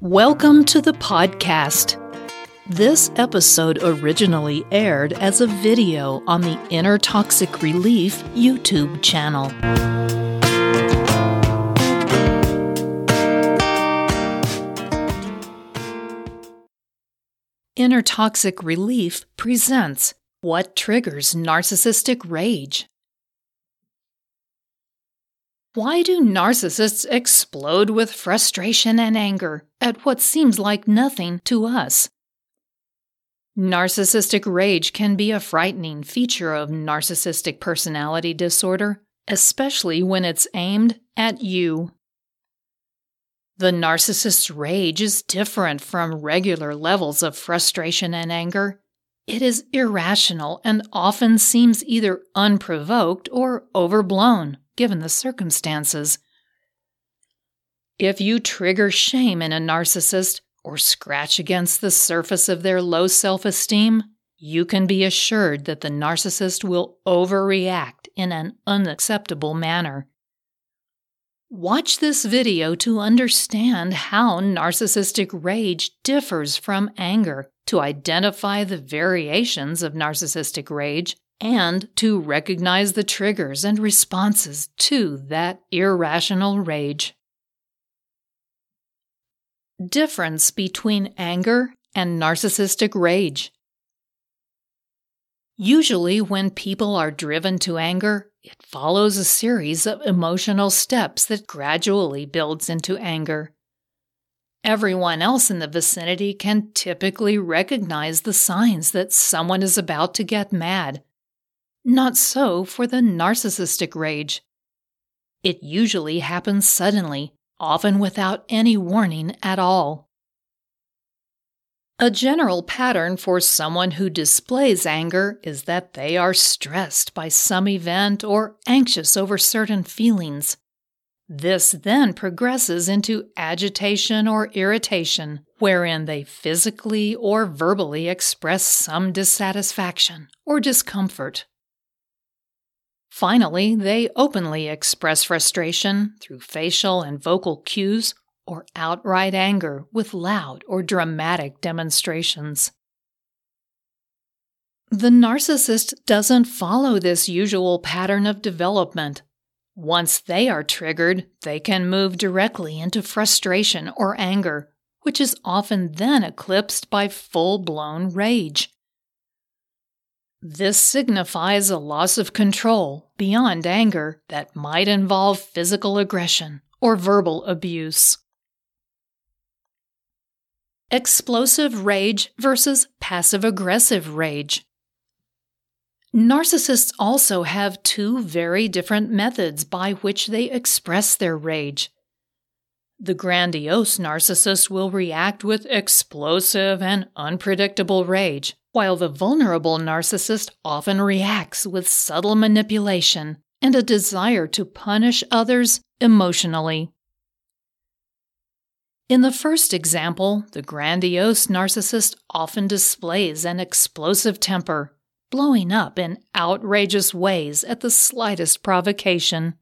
Welcome to the podcast. This episode originally aired as a video on the Inner Toxic Relief YouTube channel. Inner Toxic Relief presents What Triggers Narcissistic Rage? Why do narcissists explode with frustration and anger at what seems like nothing to us? Narcissistic rage can be a frightening feature of narcissistic personality disorder, especially when it's aimed at you. The narcissist's rage is different from regular levels of frustration and anger. It is irrational and often seems either unprovoked or overblown given the circumstances. If you trigger shame in a narcissist or scratch against the surface of their low self esteem, you can be assured that the narcissist will overreact in an unacceptable manner. Watch this video to understand how narcissistic rage differs from anger, to identify the variations of narcissistic rage, and to recognize the triggers and responses to that irrational rage. Difference between anger and narcissistic rage. Usually, when people are driven to anger, it follows a series of emotional steps that gradually builds into anger. Everyone else in the vicinity can typically recognize the signs that someone is about to get mad not so for the narcissistic rage. It usually happens suddenly, often without any warning at all. A general pattern for someone who displays anger is that they are stressed by some event or anxious over certain feelings. This then progresses into agitation or irritation, wherein they physically or verbally express some dissatisfaction or discomfort. Finally, they openly express frustration through facial and vocal cues or outright anger with loud or dramatic demonstrations. The narcissist doesn't follow this usual pattern of development. Once they are triggered, they can move directly into frustration or anger, which is often then eclipsed by full blown rage. This signifies a loss of control beyond anger that might involve physical aggression or verbal abuse. Explosive rage versus passive aggressive rage. Narcissists also have two very different methods by which they express their rage. The grandiose narcissist will react with explosive and unpredictable rage, while the vulnerable narcissist often reacts with subtle manipulation and a desire to punish others emotionally. In the first example, the grandiose narcissist often displays an explosive temper, blowing up in outrageous ways at the slightest provocation.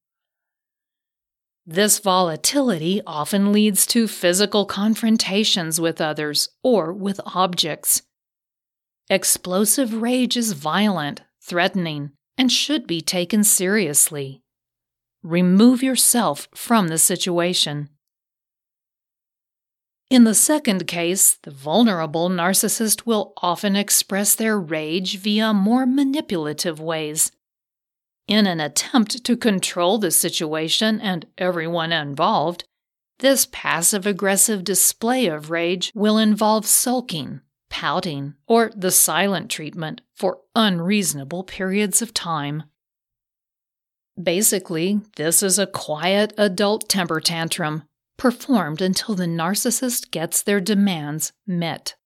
This volatility often leads to physical confrontations with others or with objects, Explosive rage is violent, threatening, and should be taken seriously. Remove yourself from the situation. In the second case, the vulnerable narcissist will often express their rage via more manipulative ways. In an attempt to control the situation and everyone involved, this passive aggressive display of rage will involve sulking, pouting, or the silent treatment for unreasonable periods of time. Basically, this is a quiet adult temper tantrum performed until the narcissist gets their demands met.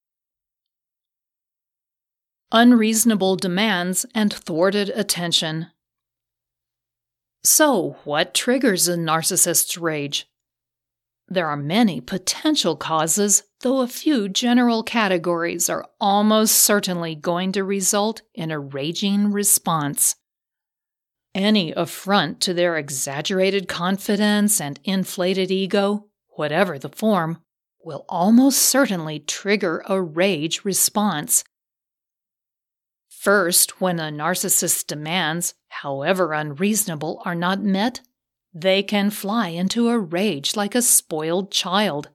Unreasonable demands and thwarted attention. So, what triggers a narcissist's rage? There are many potential causes, though a few general categories are almost certainly going to result in a raging response. Any affront to their exaggerated confidence and inflated ego, whatever the form, will almost certainly trigger a rage response. First, when a narcissist's demands, however unreasonable, are not met, they can fly into a rage like a spoiled child.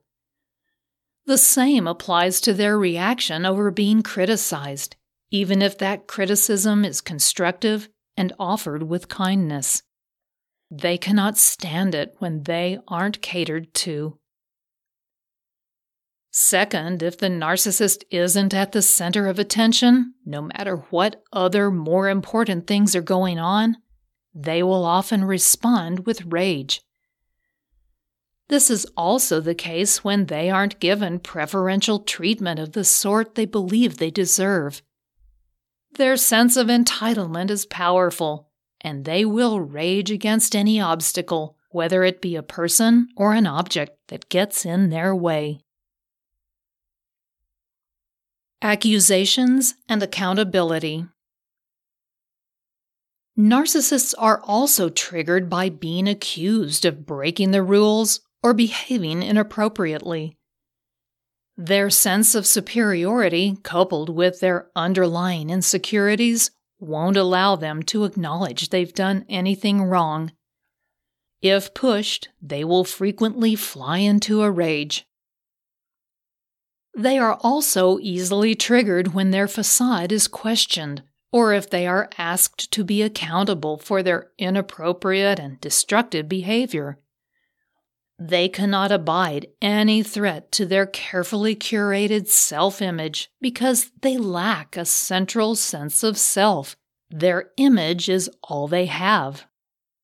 The same applies to their reaction over being criticized, even if that criticism is constructive and offered with kindness. They cannot stand it when they aren't catered to. Second, if the narcissist isn't at the center of attention, no matter what other more important things are going on, they will often respond with rage. This is also the case when they aren't given preferential treatment of the sort they believe they deserve. Their sense of entitlement is powerful, and they will rage against any obstacle, whether it be a person or an object that gets in their way. Accusations and accountability. Narcissists are also triggered by being accused of breaking the rules or behaving inappropriately. Their sense of superiority, coupled with their underlying insecurities, won't allow them to acknowledge they've done anything wrong. If pushed, they will frequently fly into a rage. They are also easily triggered when their facade is questioned or if they are asked to be accountable for their inappropriate and destructive behavior. They cannot abide any threat to their carefully curated self image because they lack a central sense of self. Their image is all they have.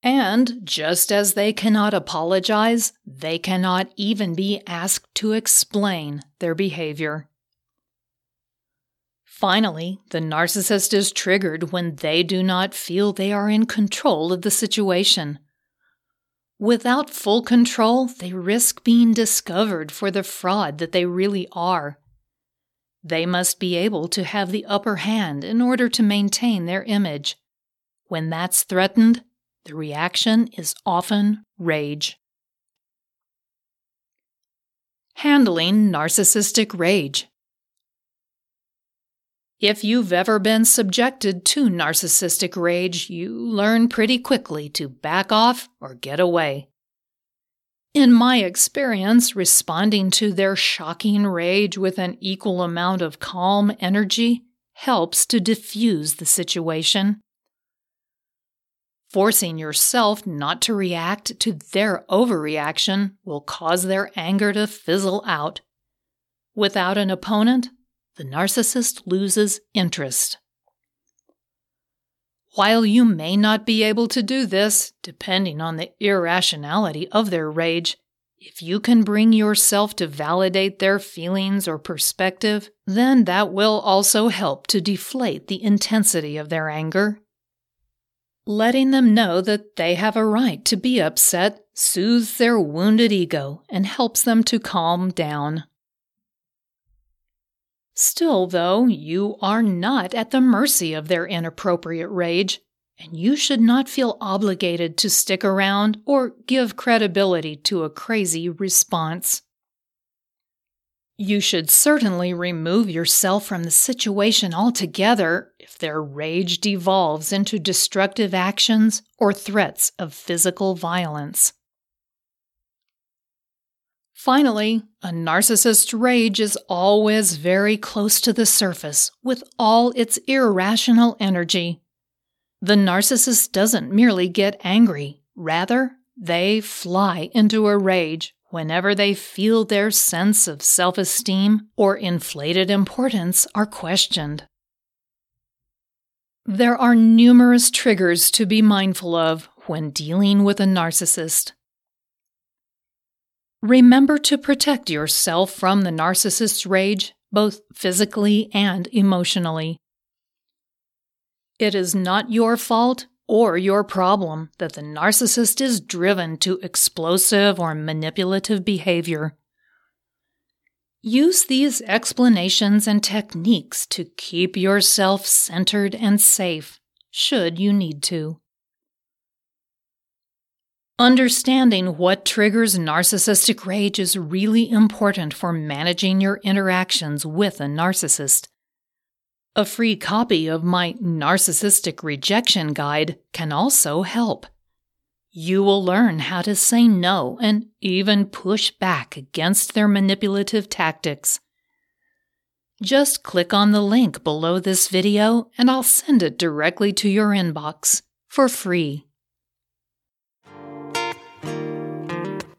And just as they cannot apologize, they cannot even be asked to explain their behavior. Finally, the narcissist is triggered when they do not feel they are in control of the situation. Without full control, they risk being discovered for the fraud that they really are. They must be able to have the upper hand in order to maintain their image. When that's threatened, the reaction is often rage. Handling narcissistic rage. If you've ever been subjected to narcissistic rage, you learn pretty quickly to back off or get away. In my experience, responding to their shocking rage with an equal amount of calm energy helps to diffuse the situation. Forcing yourself not to react to their overreaction will cause their anger to fizzle out. Without an opponent, the narcissist loses interest. While you may not be able to do this, depending on the irrationality of their rage, if you can bring yourself to validate their feelings or perspective, then that will also help to deflate the intensity of their anger Letting them know that they have a right to be upset soothes their wounded ego and helps them to calm down. Still, though, you are not at the mercy of their inappropriate rage, and you should not feel obligated to stick around or give credibility to a crazy response. You should certainly remove yourself from the situation altogether if their rage devolves into destructive actions or threats of physical violence. Finally, a narcissist's rage is always very close to the surface with all its irrational energy. The narcissist doesn't merely get angry, rather, they fly into a rage whenever they feel their sense of self esteem or inflated importance are questioned. There are numerous triggers to be mindful of when dealing with a narcissist. Remember to protect yourself from the narcissist's rage, both physically and emotionally. It is not your fault or your problem that the narcissist is driven to explosive or manipulative behavior. Use these explanations and techniques to keep yourself centered and safe, should you need to. Understanding what triggers narcissistic rage is really important for managing your interactions with a narcissist. A free copy of my Narcissistic Rejection Guide can also help. You will learn how to say no and even push back against their manipulative tactics. Just click on the link below this video and I'll send it directly to your inbox for free.